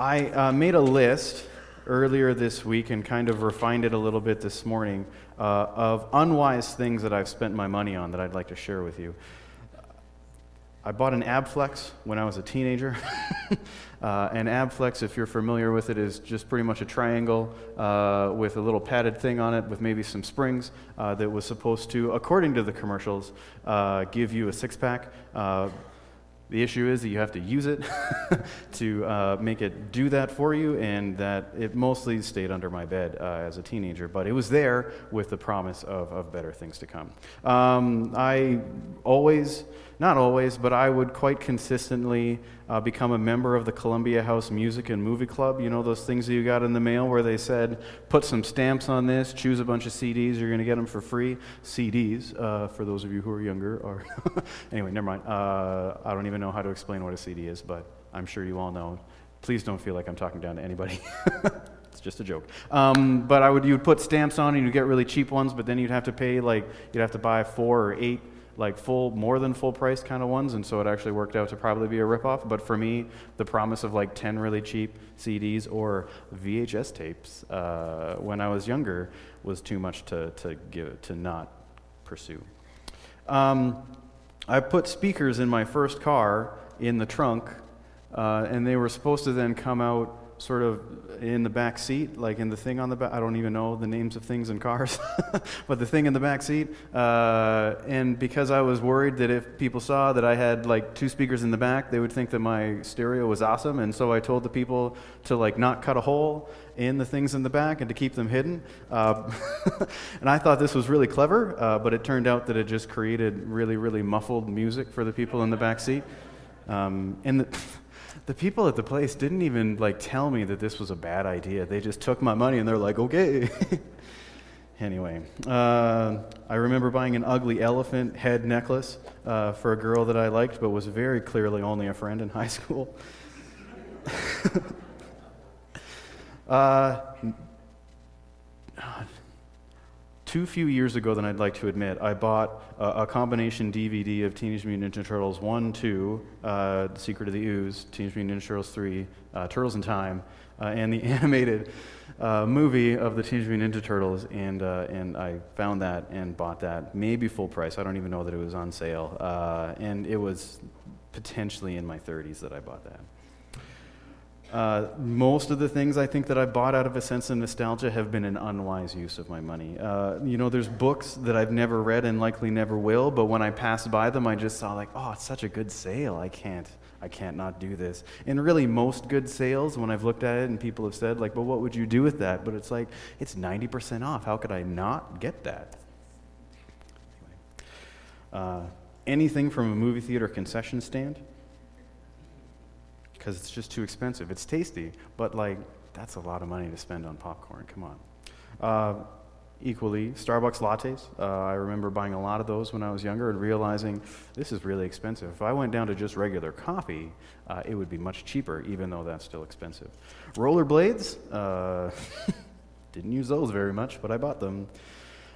I uh, made a list earlier this week and kind of refined it a little bit this morning uh, of unwise things that I've spent my money on that I'd like to share with you. I bought an Abflex when I was a teenager. uh, an Abflex, if you're familiar with it, is just pretty much a triangle uh, with a little padded thing on it with maybe some springs uh, that was supposed to, according to the commercials, uh, give you a six pack. The issue is that you have to use it to uh, make it do that for you, and that it mostly stayed under my bed uh, as a teenager, but it was there with the promise of, of better things to come. Um, I always not always, but I would quite consistently uh, become a member of the Columbia House Music and Movie Club. You know, those things that you got in the mail where they said, put some stamps on this, choose a bunch of CDs, you're going to get them for free. CDs, uh, for those of you who are younger. Or anyway, never mind. Uh, I don't even know how to explain what a CD is, but I'm sure you all know. Please don't feel like I'm talking down to anybody. it's just a joke. Um, but I would, you would put stamps on and you'd get really cheap ones, but then you'd have to pay, like, you'd have to buy four or eight like full, more than full price kind of ones, and so it actually worked out to probably be a ripoff. But for me, the promise of like 10 really cheap CDs or VHS tapes uh, when I was younger was too much to, to, give, to not pursue. Um, I put speakers in my first car in the trunk, uh, and they were supposed to then come out sort of in the back seat, like in the thing on the back. I don't even know the names of things in cars, but the thing in the back seat. Uh, and because I was worried that if people saw that I had like two speakers in the back, they would think that my stereo was awesome. And so I told the people to like not cut a hole in the things in the back and to keep them hidden. Uh, and I thought this was really clever, uh, but it turned out that it just created really, really muffled music for the people in the back seat. Um, and the, the people at the place didn't even like tell me that this was a bad idea. They just took my money and they're like, okay. anyway, uh, I remember buying an ugly elephant head necklace uh, for a girl that I liked, but was very clearly only a friend in high school. uh, too few years ago than I'd like to admit, I bought a, a combination DVD of Teenage Mutant Ninja Turtles 1, 2, uh, The Secret of the Ooze, Teenage Mutant Ninja Turtles 3, uh, Turtles in Time, uh, and the animated uh, movie of the Teenage Mutant Ninja Turtles, and, uh, and I found that and bought that, maybe full price. I don't even know that it was on sale. Uh, and it was potentially in my 30s that I bought that. Uh, most of the things I think that I bought out of a sense of nostalgia have been an unwise use of my money. Uh, you know, there's books that I've never read and likely never will, but when I passed by them, I just saw like, oh, it's such a good sale. I can't, I can't not do this. And really, most good sales, when I've looked at it and people have said like, well, what would you do with that? But it's like, it's 90% off. How could I not get that? Uh, anything from a movie theater concession stand because it's just too expensive. It's tasty, but like that's a lot of money to spend on popcorn. Come on. Uh, equally, Starbucks lattes. Uh, I remember buying a lot of those when I was younger and realizing this is really expensive. If I went down to just regular coffee, uh, it would be much cheaper, even though that's still expensive. Rollerblades. Uh, didn't use those very much, but I bought them.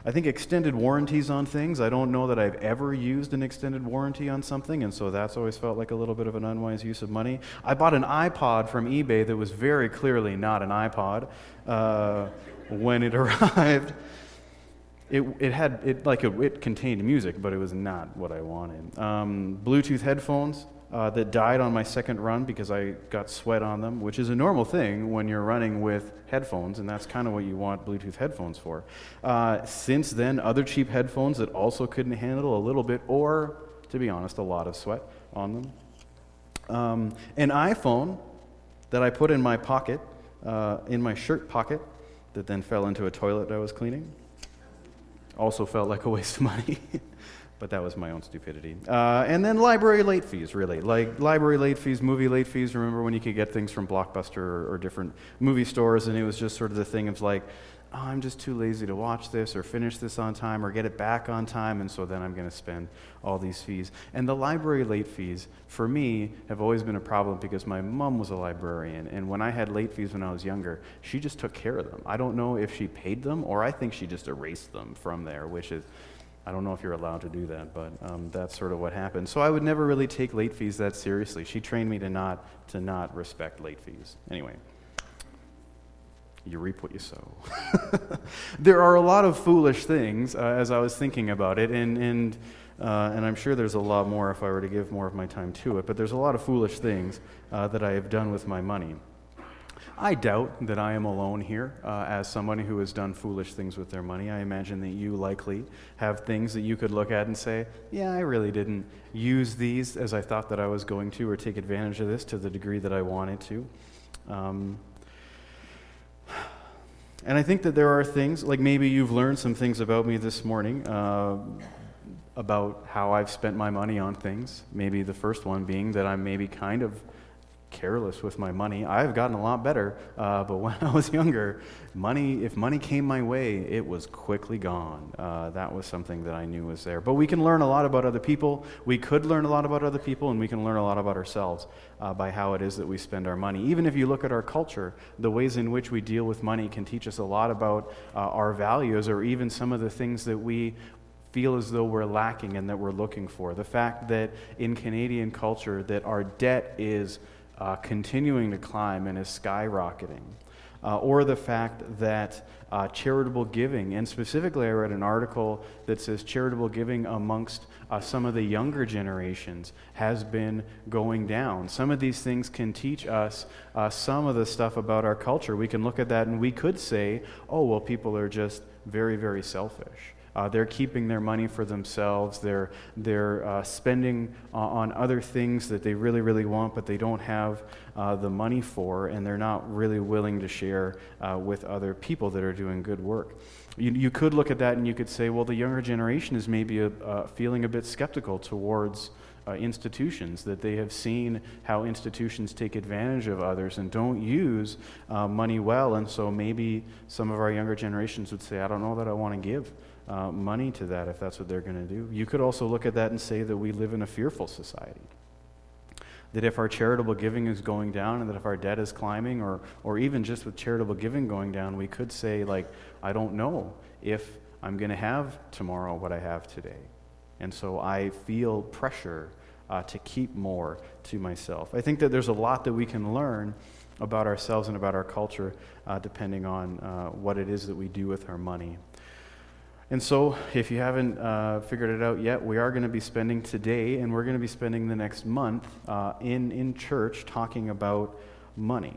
I think extended warranties on things. I don't know that I've ever used an extended warranty on something, and so that's always felt like a little bit of an unwise use of money. I bought an iPod from eBay that was very clearly not an iPod uh, when it arrived. It, it had it like it, contained music, but it was not what I wanted. Um, Bluetooth headphones uh, that died on my second run because I got sweat on them, which is a normal thing when you're running with headphones, and that's kind of what you want Bluetooth headphones for. Uh, since then, other cheap headphones that also couldn't handle a little bit, or to be honest, a lot of sweat on them. Um, an iPhone that I put in my pocket, uh, in my shirt pocket, that then fell into a toilet I was cleaning. Also felt like a waste of money. but that was my own stupidity. Uh, and then library late fees, really. Like library late fees, movie late fees. Remember when you could get things from Blockbuster or, or different movie stores, and it was just sort of the thing of like, oh, I'm just too lazy to watch this or finish this on time or get it back on time, and so then I'm going to spend all these fees. And the library late fees, for me, have always been a problem because my mom was a librarian, and when I had late fees when I was younger, she just took care of them. I don't know if she paid them or I think she just erased them from there, which is I don't know if you're allowed to do that, but um, that's sort of what happened. So I would never really take late fees that seriously. She trained me to not to not respect late fees. Anyway, you reap what you sow. there are a lot of foolish things uh, as I was thinking about it, and and uh, and I'm sure there's a lot more if I were to give more of my time to it. But there's a lot of foolish things uh, that I have done with my money. I doubt that I am alone here uh, as somebody who has done foolish things with their money. I imagine that you likely have things that you could look at and say, yeah, I really didn't use these as I thought that I was going to, or take advantage of this to the degree that I wanted to. Um, and I think that there are things, like maybe you've learned some things about me this morning. Uh, about how I've spent my money on things. Maybe the first one being that I'm maybe kind of careless with my money. I've gotten a lot better, uh, but when I was younger, money, if money came my way, it was quickly gone. Uh, that was something that I knew was there. But we can learn a lot about other people. We could learn a lot about other people, and we can learn a lot about ourselves uh, by how it is that we spend our money. Even if you look at our culture, the ways in which we deal with money can teach us a lot about uh, our values or even some of the things that we feel as though we're lacking and that we're looking for. The fact that in Canadian culture that our debt is uh, continuing to climb and is skyrocketing. Uh, or the fact that uh, charitable giving, and specifically, I read an article that says charitable giving amongst uh, some of the younger generations has been going down. Some of these things can teach us uh, some of the stuff about our culture. We can look at that and we could say, oh, well, people are just very, very selfish. Uh, they're keeping their money for themselves. They're, they're uh, spending uh, on other things that they really, really want, but they don't have uh, the money for, and they're not really willing to share uh, with other people that are doing good work. You, you could look at that and you could say, well, the younger generation is maybe a, uh, feeling a bit skeptical towards. Institutions, that they have seen how institutions take advantage of others and don't use money well. And so maybe some of our younger generations would say, I don't know that I want to give uh, money to that if that's what they're going to do. You could also look at that and say that we live in a fearful society. That if our charitable giving is going down and that if our debt is climbing, or, or even just with charitable giving going down, we could say, like, I don't know if I'm going to have tomorrow what I have today. And so I feel pressure uh, to keep more to myself. I think that there's a lot that we can learn about ourselves and about our culture uh, depending on uh, what it is that we do with our money. And so, if you haven't uh, figured it out yet, we are going to be spending today and we're going to be spending the next month uh, in, in church talking about money.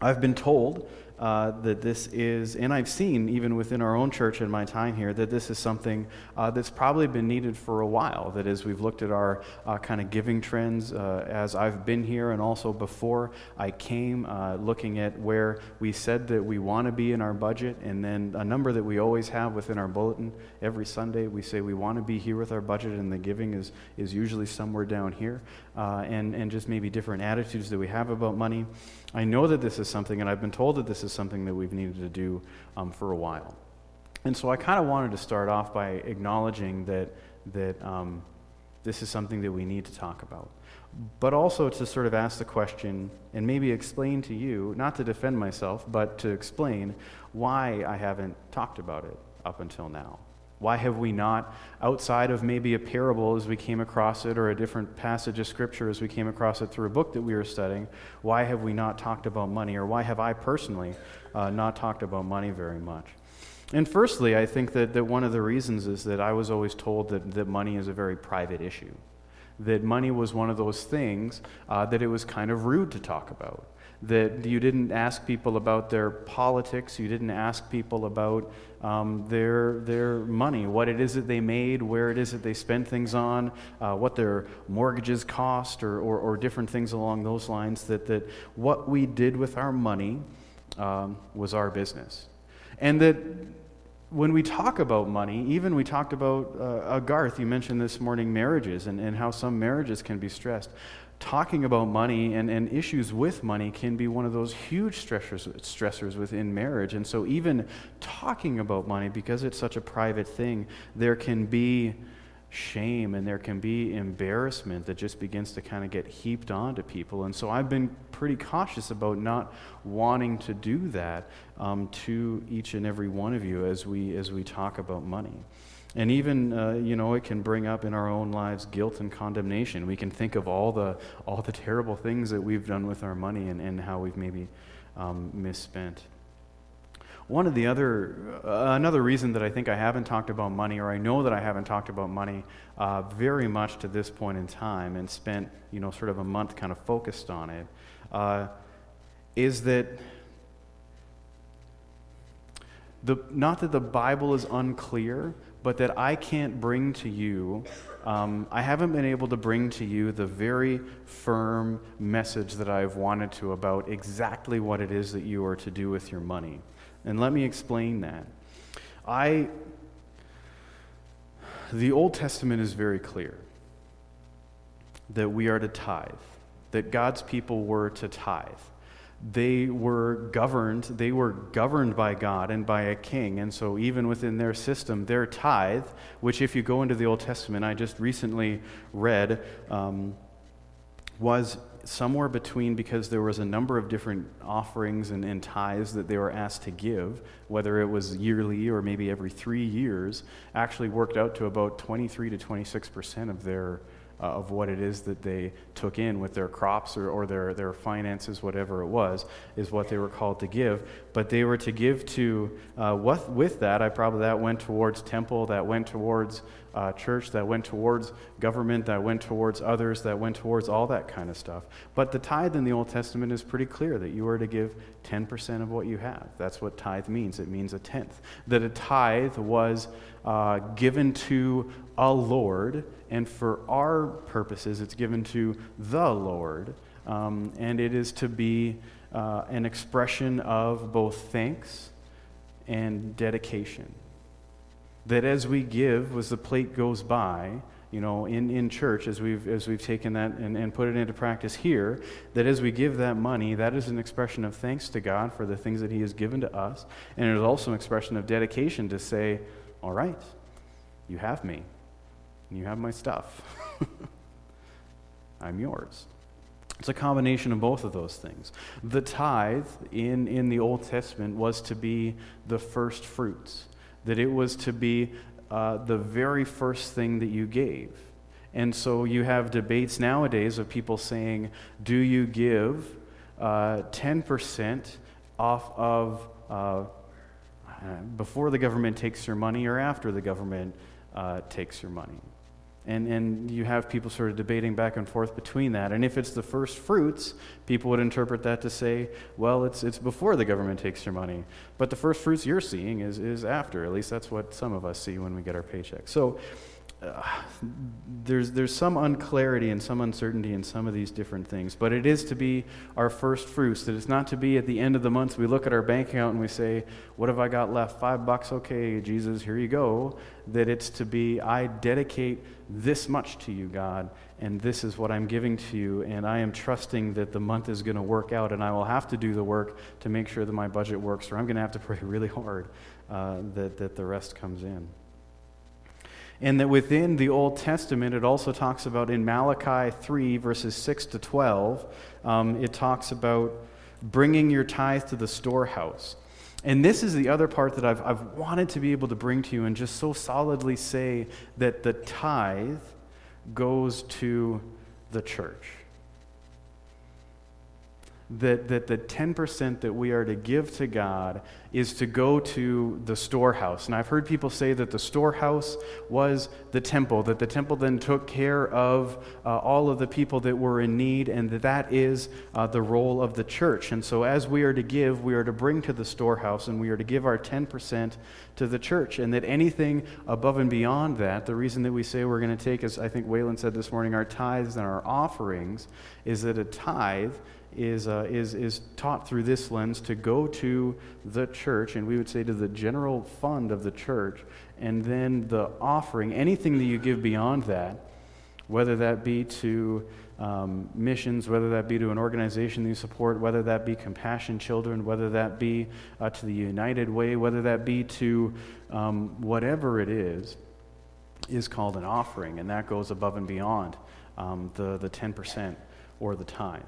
I've been told uh, that this is, and I've seen even within our own church in my time here, that this is something uh, that's probably been needed for a while. That as we've looked at our uh, kind of giving trends, uh, as I've been here and also before I came, uh, looking at where we said that we want to be in our budget, and then a number that we always have within our bulletin every Sunday, we say we want to be here with our budget, and the giving is, is usually somewhere down here, uh, and, and just maybe different attitudes that we have about money. I know that this is something, and I've been told that this is something that we've needed to do um, for a while. And so I kind of wanted to start off by acknowledging that, that um, this is something that we need to talk about. But also to sort of ask the question and maybe explain to you, not to defend myself, but to explain why I haven't talked about it up until now. Why have we not, outside of maybe a parable as we came across it or a different passage of scripture as we came across it through a book that we were studying, why have we not talked about money? Or why have I personally uh, not talked about money very much? And firstly, I think that, that one of the reasons is that I was always told that, that money is a very private issue. That money was one of those things uh, that it was kind of rude to talk about that you didn't ask people about their politics, you didn't ask people about um, their, their money, what it is that they made, where it is that they spend things on, uh, what their mortgages cost, or, or, or, different things along those lines, that, that what we did with our money um, was our business. And that when we talk about money, even we talked about uh, Garth, you mentioned this morning marriages and, and how some marriages can be stressed talking about money and, and issues with money can be one of those huge stressors, stressors within marriage. And so, even talking about money, because it's such a private thing, there can be shame and there can be embarrassment that just begins to kind of get heaped onto people. And so, I've been pretty cautious about not wanting to do that um, to each and every one of you as we, as we talk about money. And even, uh, you know, it can bring up in our own lives guilt and condemnation. We can think of all the, all the terrible things that we've done with our money and, and how we've maybe um, misspent. One of the other, uh, another reason that I think I haven't talked about money, or I know that I haven't talked about money uh, very much to this point in time and spent, you know, sort of a month kind of focused on it, uh, is that the, not that the Bible is unclear, but that I can't bring to you, um, I haven't been able to bring to you the very firm message that I've wanted to about exactly what it is that you are to do with your money. And let me explain that. I, the Old Testament is very clear that we are to tithe, that God's people were to tithe they were governed they were governed by god and by a king and so even within their system their tithe which if you go into the old testament i just recently read um, was somewhere between because there was a number of different offerings and, and tithes that they were asked to give whether it was yearly or maybe every three years actually worked out to about 23 to 26 percent of their uh, of what it is that they took in with their crops or, or their, their finances, whatever it was, is what they were called to give. But they were to give to, uh, what, with that, I probably, that went towards temple, that went towards uh, church, that went towards government, that went towards others, that went towards all that kind of stuff. But the tithe in the Old Testament is pretty clear that you are to give 10% of what you have. That's what tithe means. It means a tenth. That a tithe was uh, given to a Lord, and for our purposes, it's given to the Lord. Um, and it is to be uh, an expression of both thanks and dedication that as we give, as the plate goes by, you know, in, in church, as we've, as we've taken that and, and put it into practice here, that as we give that money, that is an expression of thanks to God for the things that He has given to us. And it is also an expression of dedication to say, all right, you have me, and you have my stuff. I'm yours. It's a combination of both of those things. The tithe in, in the Old Testament was to be the first fruits that it was to be uh, the very first thing that you gave. And so you have debates nowadays of people saying, do you give uh, 10% off of uh, before the government takes your money or after the government uh, takes your money? And, and you have people sort of debating back and forth between that. And if it's the first fruits, people would interpret that to say, well, it's, it's before the government takes your money. But the first fruits you're seeing is, is after. At least that's what some of us see when we get our paycheck. So uh, there's, there's some unclarity and some uncertainty in some of these different things, but it is to be our first fruits. That it's not to be at the end of the month we look at our bank account and we say, What have I got left? Five bucks? Okay, Jesus, here you go. That it's to be, I dedicate this much to you, God, and this is what I'm giving to you, and I am trusting that the month is going to work out, and I will have to do the work to make sure that my budget works, or I'm going to have to pray really hard uh, that, that the rest comes in. And that within the Old Testament, it also talks about in Malachi 3, verses 6 to 12, um, it talks about bringing your tithe to the storehouse. And this is the other part that I've, I've wanted to be able to bring to you and just so solidly say that the tithe goes to the church that, that the 10% that we are to give to God is to go to the storehouse. And I've heard people say that the storehouse was the temple, that the temple then took care of uh, all of the people that were in need, and that that is uh, the role of the church. And so, as we are to give, we are to bring to the storehouse, and we are to give our 10% to the church. And that anything above and beyond that, the reason that we say we're going to take, as I think Waylon said this morning, our tithes and our offerings, is that a tithe is, uh, is, is taught through this lens to go to the church, and we would say to the general fund of the church, and then the offering, anything that you give beyond that, whether that be to um, missions, whether that be to an organization that you support, whether that be Compassion Children, whether that be uh, to the United Way, whether that be to um, whatever it is, is called an offering, and that goes above and beyond um, the, the 10% or the tithe.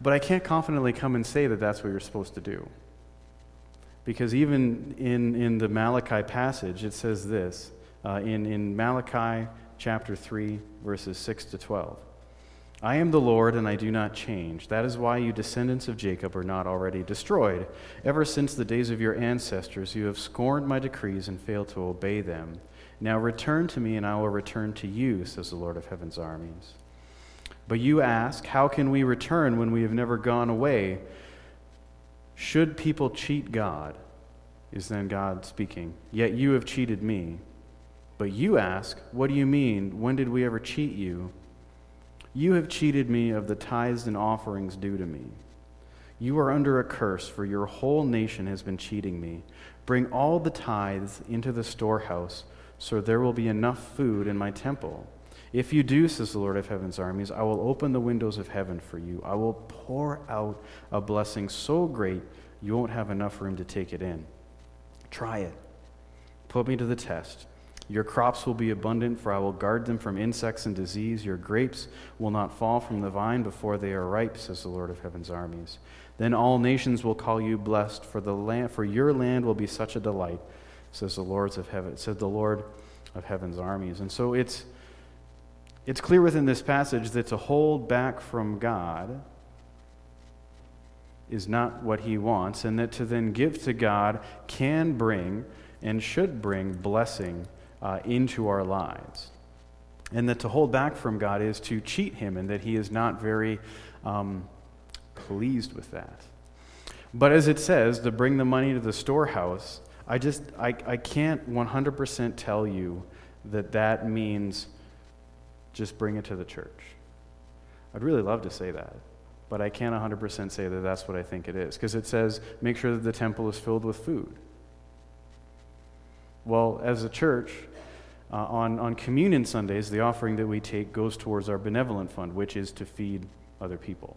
But I can't confidently come and say that that's what you're supposed to do. Because even in, in the Malachi passage, it says this uh, in, in Malachi chapter 3, verses 6 to 12. I am the Lord, and I do not change. That is why you descendants of Jacob are not already destroyed. Ever since the days of your ancestors, you have scorned my decrees and failed to obey them. Now return to me, and I will return to you, says the Lord of heaven's armies. But you ask, How can we return when we have never gone away? Should people cheat God? Is then God speaking. Yet you have cheated me. But you ask, What do you mean? When did we ever cheat you? You have cheated me of the tithes and offerings due to me. You are under a curse, for your whole nation has been cheating me. Bring all the tithes into the storehouse, so there will be enough food in my temple. If you do, says the Lord of heaven's armies, I will open the windows of heaven for you. I will pour out a blessing so great you won't have enough room to take it in. Try it. Put me to the test. Your crops will be abundant, for I will guard them from insects and disease. Your grapes will not fall from the vine before they are ripe, says the Lord of heaven's armies. Then all nations will call you blessed, for the land for your land will be such a delight, says the Lords of heaven, said the Lord of heaven's armies. And so it's it's clear within this passage that to hold back from God is not what he wants, and that to then give to God can bring and should bring blessing uh, into our lives. And that to hold back from God is to cheat Him, and that He is not very um, pleased with that. But as it says, to bring the money to the storehouse, I just, I, I can't 100% tell you that that means just bring it to the church. I'd really love to say that, but I can't 100% say that that's what I think it is, because it says make sure that the temple is filled with food. Well, as a church, uh, on, on communion Sundays, the offering that we take goes towards our benevolent fund, which is to feed other people.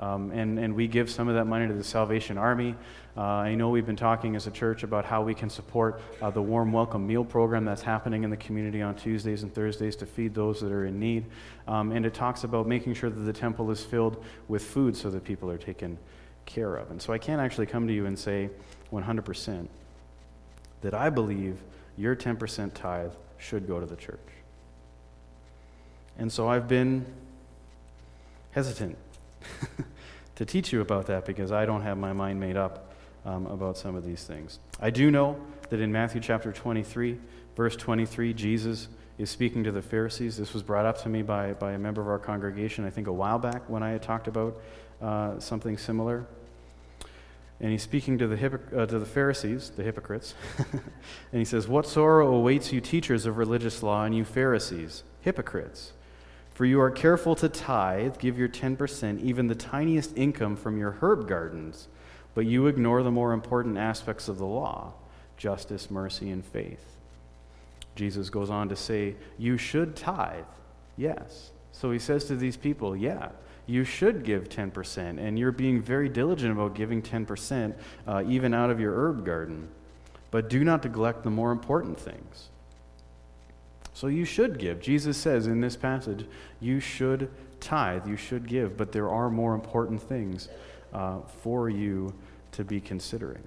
Um, and, and we give some of that money to the Salvation Army. Uh, I know we've been talking as a church about how we can support uh, the Warm Welcome Meal program that's happening in the community on Tuesdays and Thursdays to feed those that are in need. Um, and it talks about making sure that the temple is filled with food so that people are taken care of. And so I can't actually come to you and say 100% that I believe your 10% tithe should go to the church. And so I've been hesitant to teach you about that because I don't have my mind made up um, about some of these things. I do know that in Matthew chapter 23, verse 23, Jesus is speaking to the Pharisees. This was brought up to me by, by a member of our congregation, I think a while back, when I had talked about uh, something similar. And he's speaking to the, hypocr- uh, to the Pharisees, the hypocrites. and he says, What sorrow awaits you, teachers of religious law, and you Pharisees, hypocrites! For you are careful to tithe, give your 10%, even the tiniest income from your herb gardens, but you ignore the more important aspects of the law justice, mercy, and faith. Jesus goes on to say, You should tithe. Yes. So he says to these people, Yeah, you should give 10%, and you're being very diligent about giving 10%, uh, even out of your herb garden. But do not neglect the more important things. So you should give. Jesus says in this passage, you should tithe, you should give, but there are more important things uh, for you to be considering.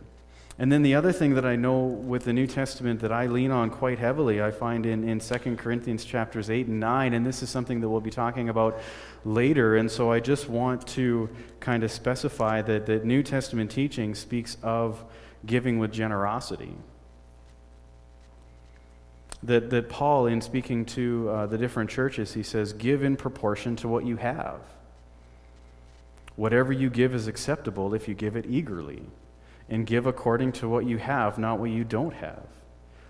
And then the other thing that I know with the New Testament that I lean on quite heavily, I find in, in 2 Corinthians chapters 8 and 9, and this is something that we'll be talking about later. And so I just want to kind of specify that, that New Testament teaching speaks of giving with generosity. That, that Paul, in speaking to uh, the different churches, he says, Give in proportion to what you have. Whatever you give is acceptable if you give it eagerly and give according to what you have, not what you don't have.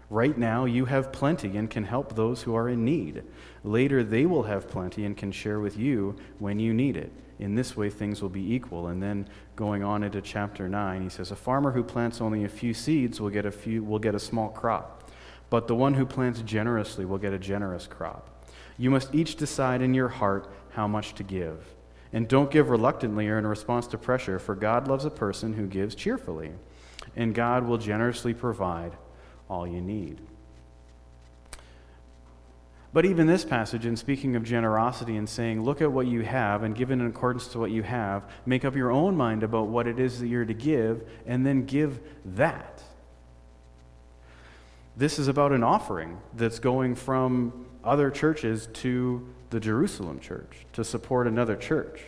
Right now, you have plenty and can help those who are in need. Later, they will have plenty and can share with you when you need it. In this way, things will be equal. And then going on into chapter 9, he says, A farmer who plants only a few seeds will get a, few, will get a small crop, but the one who plants generously will get a generous crop. You must each decide in your heart how much to give. And don't give reluctantly or in response to pressure, for God loves a person who gives cheerfully, and God will generously provide all you need. But even this passage, in speaking of generosity and saying, look at what you have and give in accordance to what you have, make up your own mind about what it is that you're to give, and then give that. This is about an offering that's going from other churches to the Jerusalem church to support another church.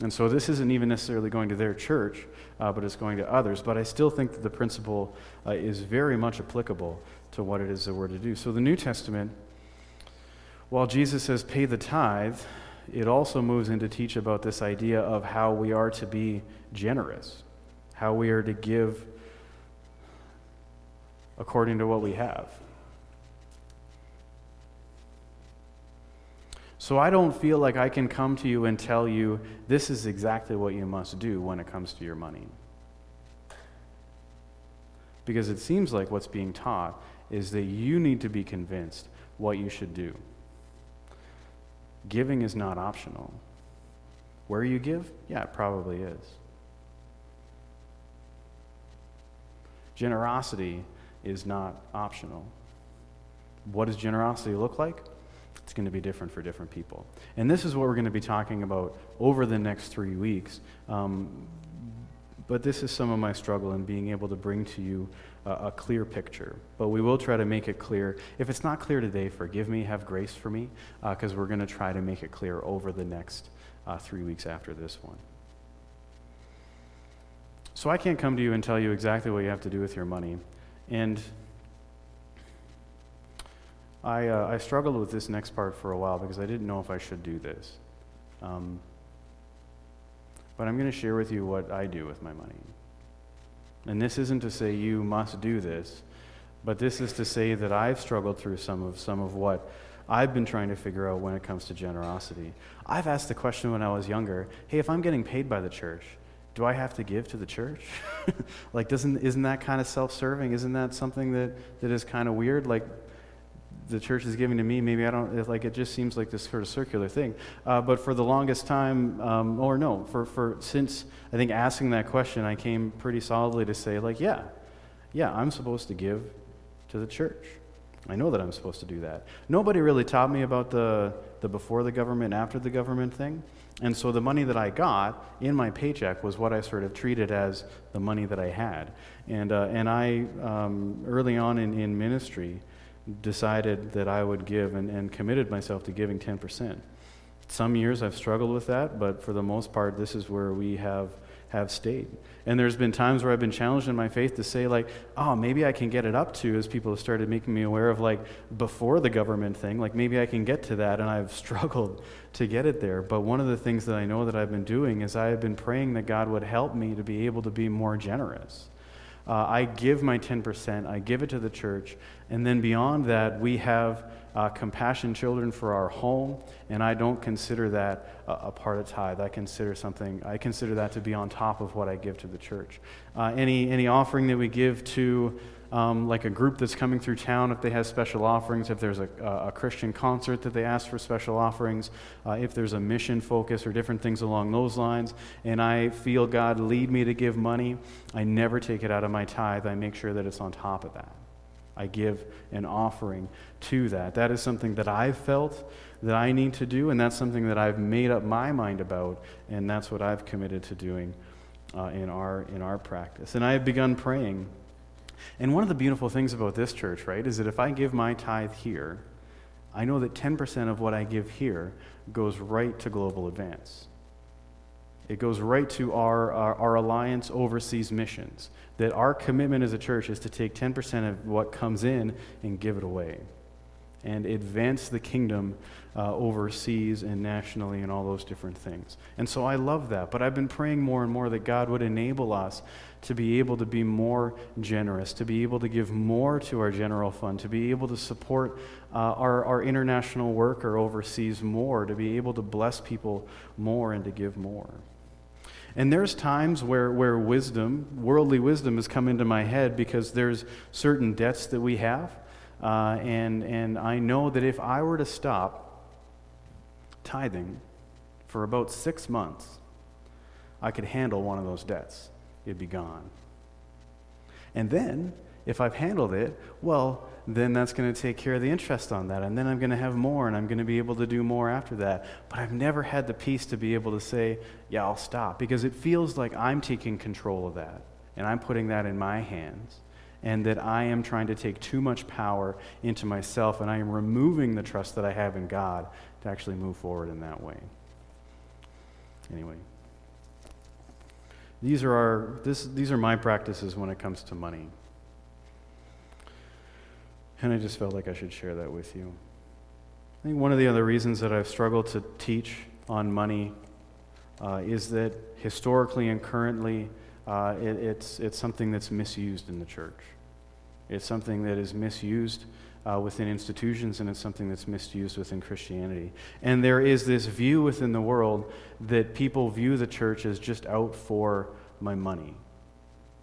And so this isn't even necessarily going to their church, uh, but it's going to others. But I still think that the principle uh, is very much applicable to what it is that we're to do. So the New Testament while Jesus says pay the tithe, it also moves in to teach about this idea of how we are to be generous, how we are to give according to what we have. So I don't feel like I can come to you and tell you this is exactly what you must do when it comes to your money. Because it seems like what's being taught is that you need to be convinced what you should do. Giving is not optional. Where you give? Yeah, it probably is. Generosity is not optional. What does generosity look like? It's going to be different for different people. And this is what we're going to be talking about over the next three weeks. Um, but this is some of my struggle in being able to bring to you a, a, clear picture. But we will try to make it clear. If it's not clear today, forgive me, have grace for me, because uh, we're going to try to make it clear over the next uh, three weeks after this one. So I can't come to you and tell you exactly what you have to do with your money. And I, uh, I struggled with this next part for a while because I didn't know if I should do this. Um, but I'm going to share with you what I do with my money. And this isn't to say you must do this, but this is to say that I've struggled through some of some of what I've been trying to figure out when it comes to generosity. I've asked the question when I was younger, hey, if I'm getting paid by the church, do I have to give to the church? like doesn't isn't that kind of self-serving? Isn't that something that, that is kind of weird? Like the church is giving to me, maybe I don't, like it just seems like this sort of circular thing. Uh, but for the longest time, um, or no, for, for since I think asking that question, I came pretty solidly to say, like, yeah, yeah, I'm supposed to give to the church. I know that I'm supposed to do that. Nobody really taught me about the, the before the government, after the government thing. And so the money that I got in my paycheck was what I sort of treated as the money that I had. And, uh, and I, um, early on in, in ministry, decided that I would give and, and committed myself to giving 10%. Some years I've struggled with that, but for the most part, this is where we have, have stayed. And there's been times where I've been challenged in my faith to say, like, oh, maybe I can get it up to, as people have started making me aware of, like, before the government thing, like, maybe I can get to that, and I've struggled to get it there. But one of the things that I know that I've been doing is I have been praying that God would help me to be able to be more generous. Uh, I give my 10%, I give it to the church, and then beyond that, we have uh, compassion children for our home, and I don't consider that a, a, part of tithe. I consider something, I consider that to be on top of what I give to the church. Uh, any, any offering that we give to um, like a group that's coming through town, if they have special offerings, if there's a, a Christian concert that they ask for special offerings, uh, if there's a mission focus or different things along those lines, and I feel God lead me to give money, I never take it out of my tithe. I make sure that it's on top of that. I give an offering to that. That is something that I've felt that I need to do, and that's something that I've made up my mind about, and that's what I've committed to doing uh, in, our, in our practice. And I have begun praying and one of the beautiful things about this church, right, is that if I give my tithe here, I know that 10% of what I give here goes right to Global Advance. It goes right to our, our, our, Alliance overseas missions. That our commitment as a church is to take 10% of what comes in and give it away and advance the kingdom uh, overseas and nationally and all those different things. And so I love that. But I've been praying more and more that God would enable us to be able to be more generous, to be able to give more to our general fund, to be able to support uh, our, our international work or overseas more, to be able to bless people more and to give more. And there's times where, where wisdom, worldly wisdom, has come into my head because there's certain debts that we have. Uh, and, and I know that if I were to stop tithing for about six months, I could handle one of those debts. It'd be gone. And then, if I've handled it, well, then that's going to take care of the interest on that. And then I'm going to have more and I'm going to be able to do more after that. But I've never had the peace to be able to say, yeah, I'll stop because it feels like I'm taking control of that and I'm putting that in my hands. And that I am trying to take too much power into myself, and I am removing the trust that I have in God to actually move forward in that way. Anyway, these are, our, this, these are my practices when it comes to money. And I just felt like I should share that with you. I think one of the other reasons that I've struggled to teach on money uh, is that historically and currently, uh, it, it's, it's something that's misused in the church. It's something that is misused uh, within institutions, and it's something that's misused within Christianity. And there is this view within the world that people view the church as just out for my money.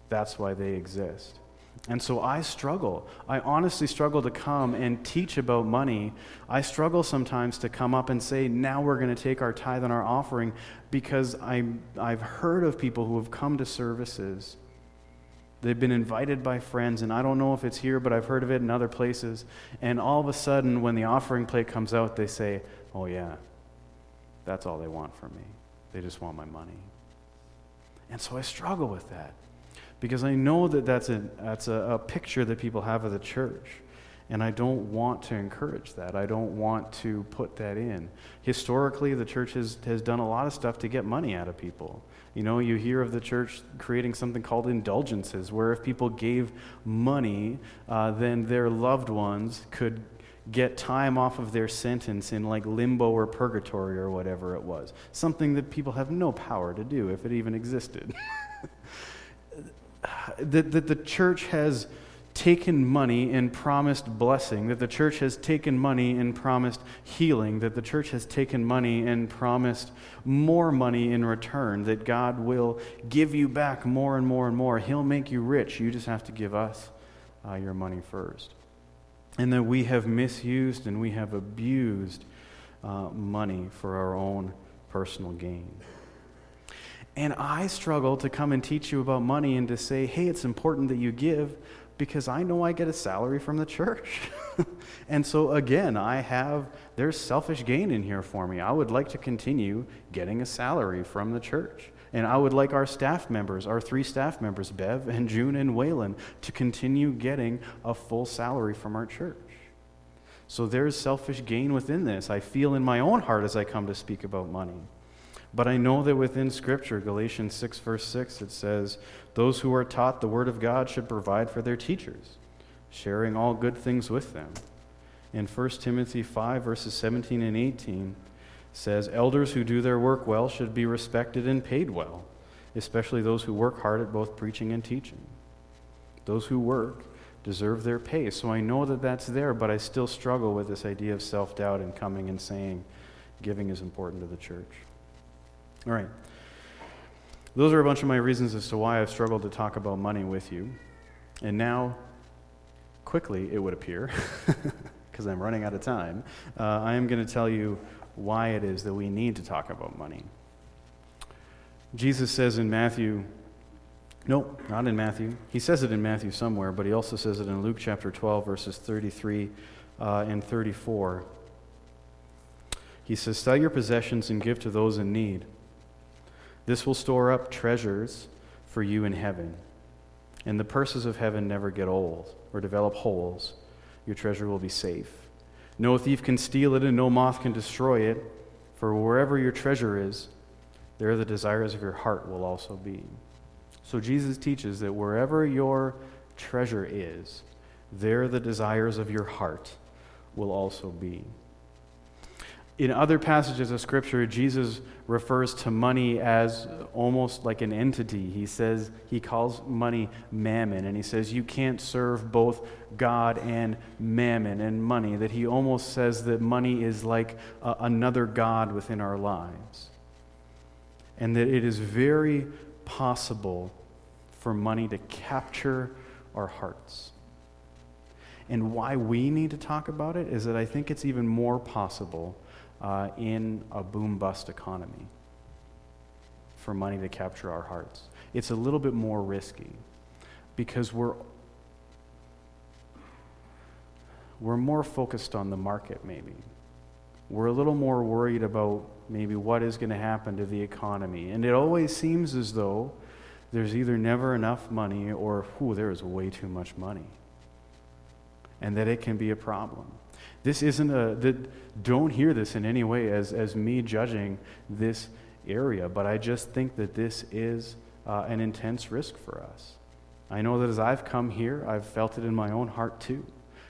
That's why they exist. And so I struggle. I honestly struggle to come and teach about money. I struggle sometimes to come up and say, now we're going to take our tithe and our offering because i I've heard of people who have come to services. They've been invited by friends, and I don't know if it's here, but I've heard of it in other places. And all of a sudden, when the offering plate comes out, they say, oh, yeah, that's all they want from me. They just want my money. And so I struggle with that because I know that that's, a, that's a, a, picture that people have of the church. And I don't want to encourage that. I don't want to put that in. Historically, the church has, has done a lot of stuff to get money out of people. You know, you hear of the church creating something called indulgences, where if people gave money, uh, then their loved ones could get time off of their sentence in like limbo or purgatory or whatever it was. Something that people have no power to do if it even existed. that, that the church has taken money and promised blessing, that the church has taken money and promised healing, that the church has taken money and promised more money in return, that God will give you back more and more and more. He'll make you rich. You just have to give us uh, your money first. And that we have misused and we have abused uh, money for our own personal gain. And I struggle to come and teach you about money and to say, hey, it's important that you give because I know I get a salary from the church. and so, again, I have, there's selfish gain in here for me. I would like to continue getting a salary from the church. And I would like our staff members, our three staff members, Bev and June and Waylon, to continue getting a full salary from our church. So there's selfish gain within this. I feel in my own heart as I come to speak about money. But I know that within Scripture, Galatians 6, verse 6, it says, Those who are taught the Word of God should provide for their teachers, sharing all good things with them. In 1 Timothy 5, verses 17 and 18, says, Elders who do their work well should be respected and paid well, especially those who work hard at both preaching and teaching. Those who work deserve their pay. So I know that that's there, but I still struggle with this idea of self doubt and coming and saying giving is important to the church. All right. Those are a bunch of my reasons as to why I've struggled to talk about money with you. And now, quickly, it would appear, because I'm running out of time, uh, I am going to tell you why it is that we need to talk about money. Jesus says in Matthew, nope, not in Matthew. He says it in Matthew somewhere, but he also says it in Luke chapter 12, verses 33 uh, and 34. He says, Sell your possessions and give to those in need. This will store up treasures for you in heaven. And the purses of heaven never get old or develop holes. Your treasure will be safe. No thief can steal it, and no moth can destroy it. For wherever your treasure is, there the desires of your heart will also be. So Jesus teaches that wherever your treasure is, there the desires of your heart will also be. In other passages of Scripture, Jesus refers to money as almost like an entity. He says, he calls money mammon, and he says, you can't serve both God and mammon and money. That he almost says that money is like a, another God within our lives. And that it is very possible for money to capture our hearts. And why we need to talk about it is that I think it's even more possible uh, in a boom bust economy for money to capture our hearts. It's a little bit more risky because we're, we're more focused on the market, maybe. We're a little more worried about maybe what is going to happen to the economy. And it always seems as though there's either never enough money or, whew, there is way too much money. And that it can be a problem. This isn't a, that, don't hear this in any way as, as me judging this area, but I just think that this is uh, an intense risk for us. I know that as I've come here, I've felt it in my own heart too.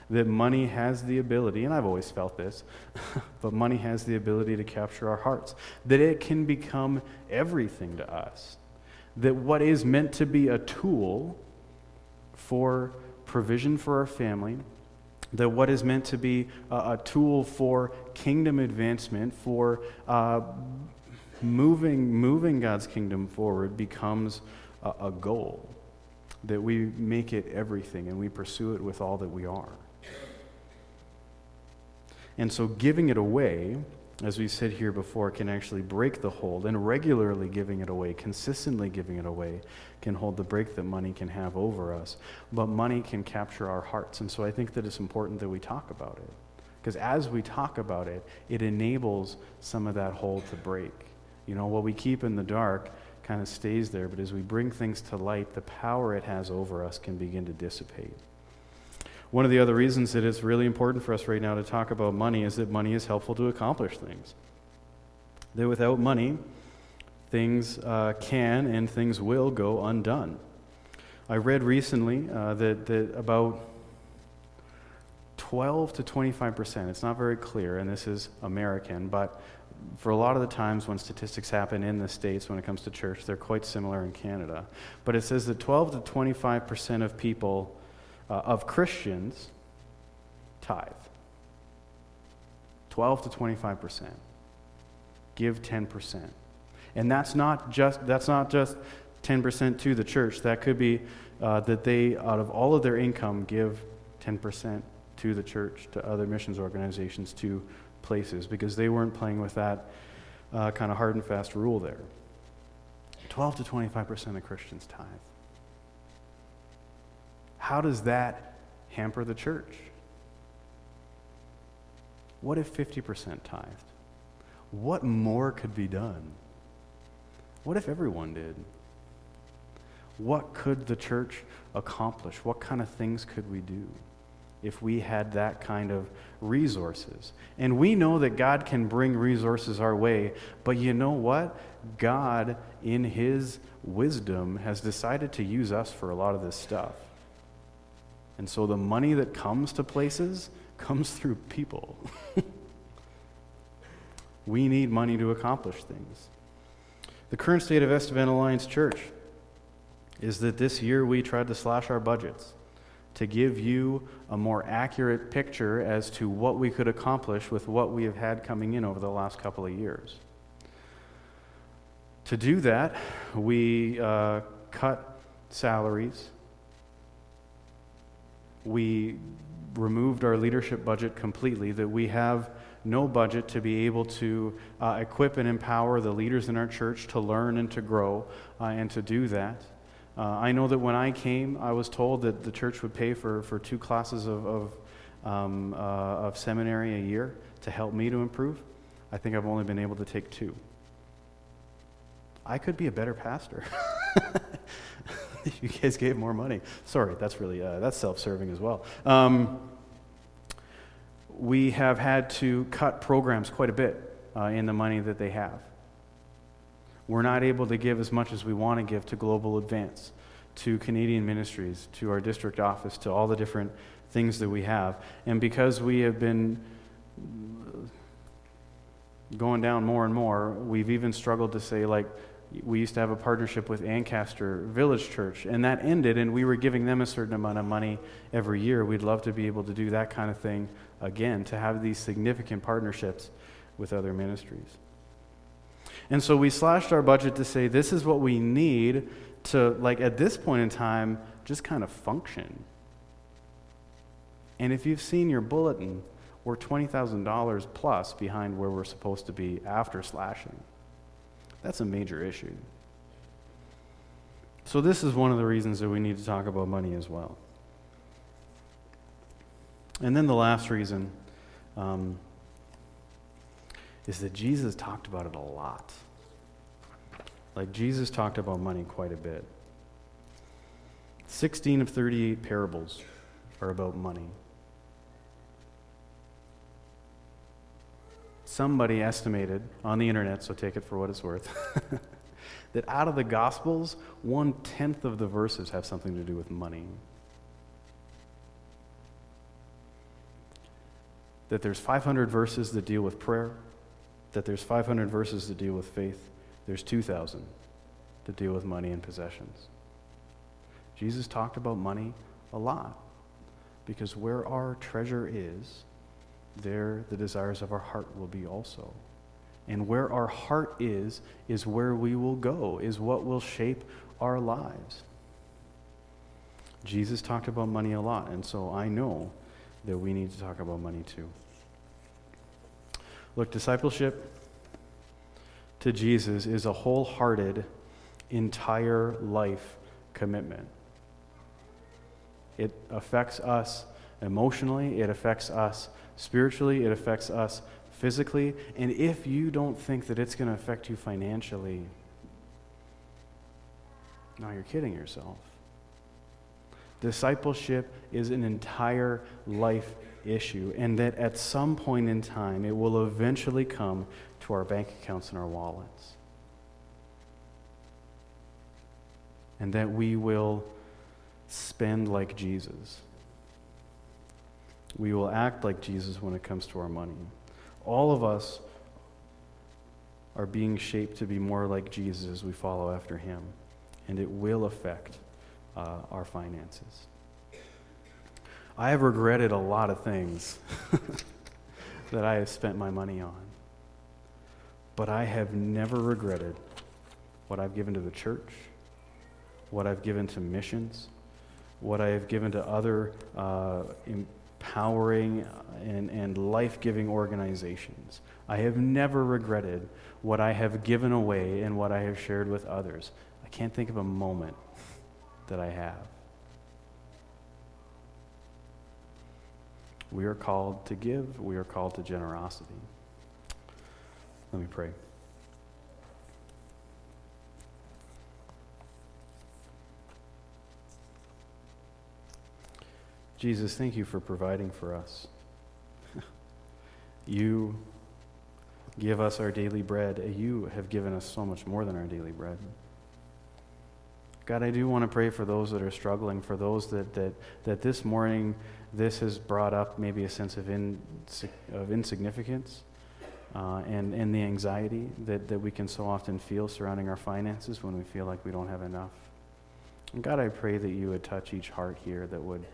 That money has the ability, and I've always felt this, but money has the ability to capture our hearts. That it can become everything to us. That what is meant to be a tool for provision for our family, that what is meant to be a, a tool for kingdom advancement, for uh, moving, moving God's kingdom forward, becomes a, a goal that we make it everything and we pursue it with all that we are. And so giving it away, as we said here before, can actually break the hold, and regularly giving it away, consistently giving it away, can hold the break that money can have over us. But money can capture our hearts. And so I think that it's important that we talk about it. Because as we talk about it, it enables some of that hold to break. You know, what we keep in the dark kind of stays there, but as we bring things to light, the power it has over us can begin to dissipate. One of the other reasons that it's really important for us right now to talk about money is that money is helpful to accomplish things. That without money, things uh, can and things will go undone. I read recently uh, that, that about 12 to 25 percent, it's not very clear, and this is American, but for a lot of the times when statistics happen in the States when it comes to church, they're quite similar in Canada. But it says that 12 to 25 percent of people, uh, of Christians, tithe. 12 to 25 percent. Give 10 percent. And that's not just, that's not just 10 percent to the church. That could be uh, that they, out of all of their income, give 10 percent to the church, to other missions organizations, to places because they weren't playing with that uh, kind of hard and fast rule there. 12 to 25% of Christians tithe. How does that hamper the church? What if 50% tithed? What more could be done? What if everyone did? What could the church accomplish? What kind of things could we do? if we had that kind of resources. And we know that God can bring resources our way, but you know what? God, in His wisdom, has decided to use us for a lot of this stuff. And so the money that comes to places comes through people. we need money to accomplish things. The current state of Estevan Alliance Church is that this year we tried to slash our budgets to give you a more accurate picture as to what we could accomplish with what we have had coming in over the last couple of years. To do that, we uh, cut salaries. We removed our leadership budget completely, that we have no budget to be able to uh, equip and empower the leaders in our church to learn and to grow uh, and to do that. Uh, I know that when I came, I was told that the church would pay for, for two classes of, of, um, uh, of seminary a year to help me to improve. I think I've only been able to take two. I could be a better pastor you guys gave more money. Sorry, that's really uh, that's self-serving as well. Um, we have had to cut programs quite a bit uh, in the money that they have. We're not able to give as much as we want to give to Global Advance, to Canadian ministries, to our district office, to all the different things that we have. And because we have been going down more and more, we've even struggled to say, like, we used to have a partnership with Ancaster Village Church, and that ended, and we were giving them a certain amount of money every year. We'd love to be able to do that kind of thing again, to have these significant partnerships with other ministries. And so we slashed our budget to say this is what we need to, like, at this point in time, just kind of function. And if you've seen your bulletin, we're $20,000 plus behind where we're supposed to be after slashing. That's a major issue. So, this is one of the reasons that we need to talk about money as well. And then the last reason um, is that Jesus talked about it a lot. Like, Jesus talked about money quite a bit. 16 of 38 parables are about money. Somebody estimated on the internet, so take it for what it's worth, that out of the Gospels, one tenth of the verses have something to do with money. That there's 500 verses that deal with prayer, that there's 500 verses that deal with faith, there's 2,000 that deal with money and possessions. Jesus talked about money a lot because where our treasure is, there the desires of our heart will be also. And where our heart is, is where we will go, is what will shape our lives. Jesus talked about money a lot, and so I know that we need to talk about money too. Look, discipleship to Jesus is a wholehearted, entire life commitment. It affects us emotionally, it affects us spiritually, it affects us physically. And if you don't think that it's going to affect you financially, now you're kidding yourself. Discipleship is an entire life issue, and that at some point in time, it will eventually come to our bank accounts and our wallets. And that we will spend like Jesus. We will act like Jesus when it comes to our money. All of us are being shaped to be more like Jesus as we follow after him, and it will affect uh, our finances. I have regretted a lot of things that I have spent my money on, but I have never regretted what I've given to the church, what I've given to missions, what I have given to other uh, empowering and, and life giving organizations. I have never regretted what I have given away and what I have shared with others. I can't think of a moment that I have. We are called to give, we are called to generosity. Let me pray. Jesus, thank you for providing for us. you give us our daily bread. You have given us so much more than our daily bread. God, I do want to pray for those that are struggling, for those that, that, that this morning this has brought up maybe a sense of, in, of insignificance uh, and, and the anxiety that, that we can so often feel surrounding our finances when we feel like we don't have enough. And God, I pray that you would touch each heart here that would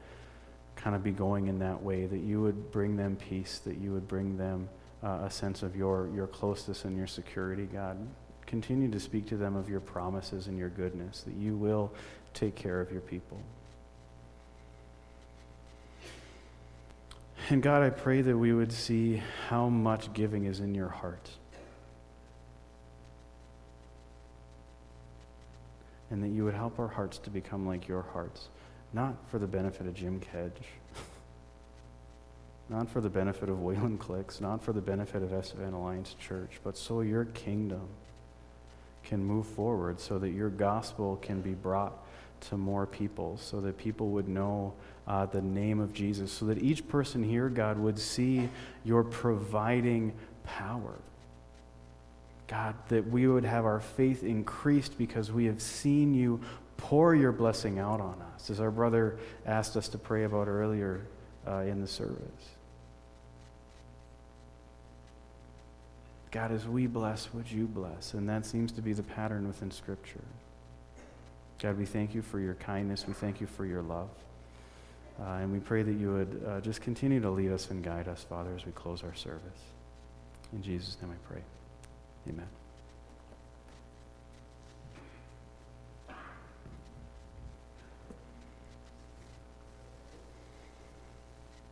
kind of be going in that way, that you would bring them peace, that you would bring them uh, a sense of your, your closeness and your security, God. Continue to speak to them of your promises and your goodness, that you will take care of your people. And God, I pray that we would see how much giving is in your heart. And that you would help our hearts to become like your hearts not for the benefit of Jim Kedge, not for the benefit of Wayland Clicks, not for the benefit of Estevan Alliance Church, but so your kingdom can move forward, so that your gospel can be brought to more people, so that people would know uh, the name of Jesus, so that each person here, God, would see your providing power. God, that we would have our faith increased because we have seen you pour your blessing out on us, as our brother asked us to pray about earlier uh, in the service. God, as we bless, would you bless? And that seems to be the pattern within Scripture. God, we thank you for your kindness. We thank you for your love. Uh, and we pray that you would uh, just continue to lead us and guide us, Father, as we close our service. In Jesus' name I pray. Amen.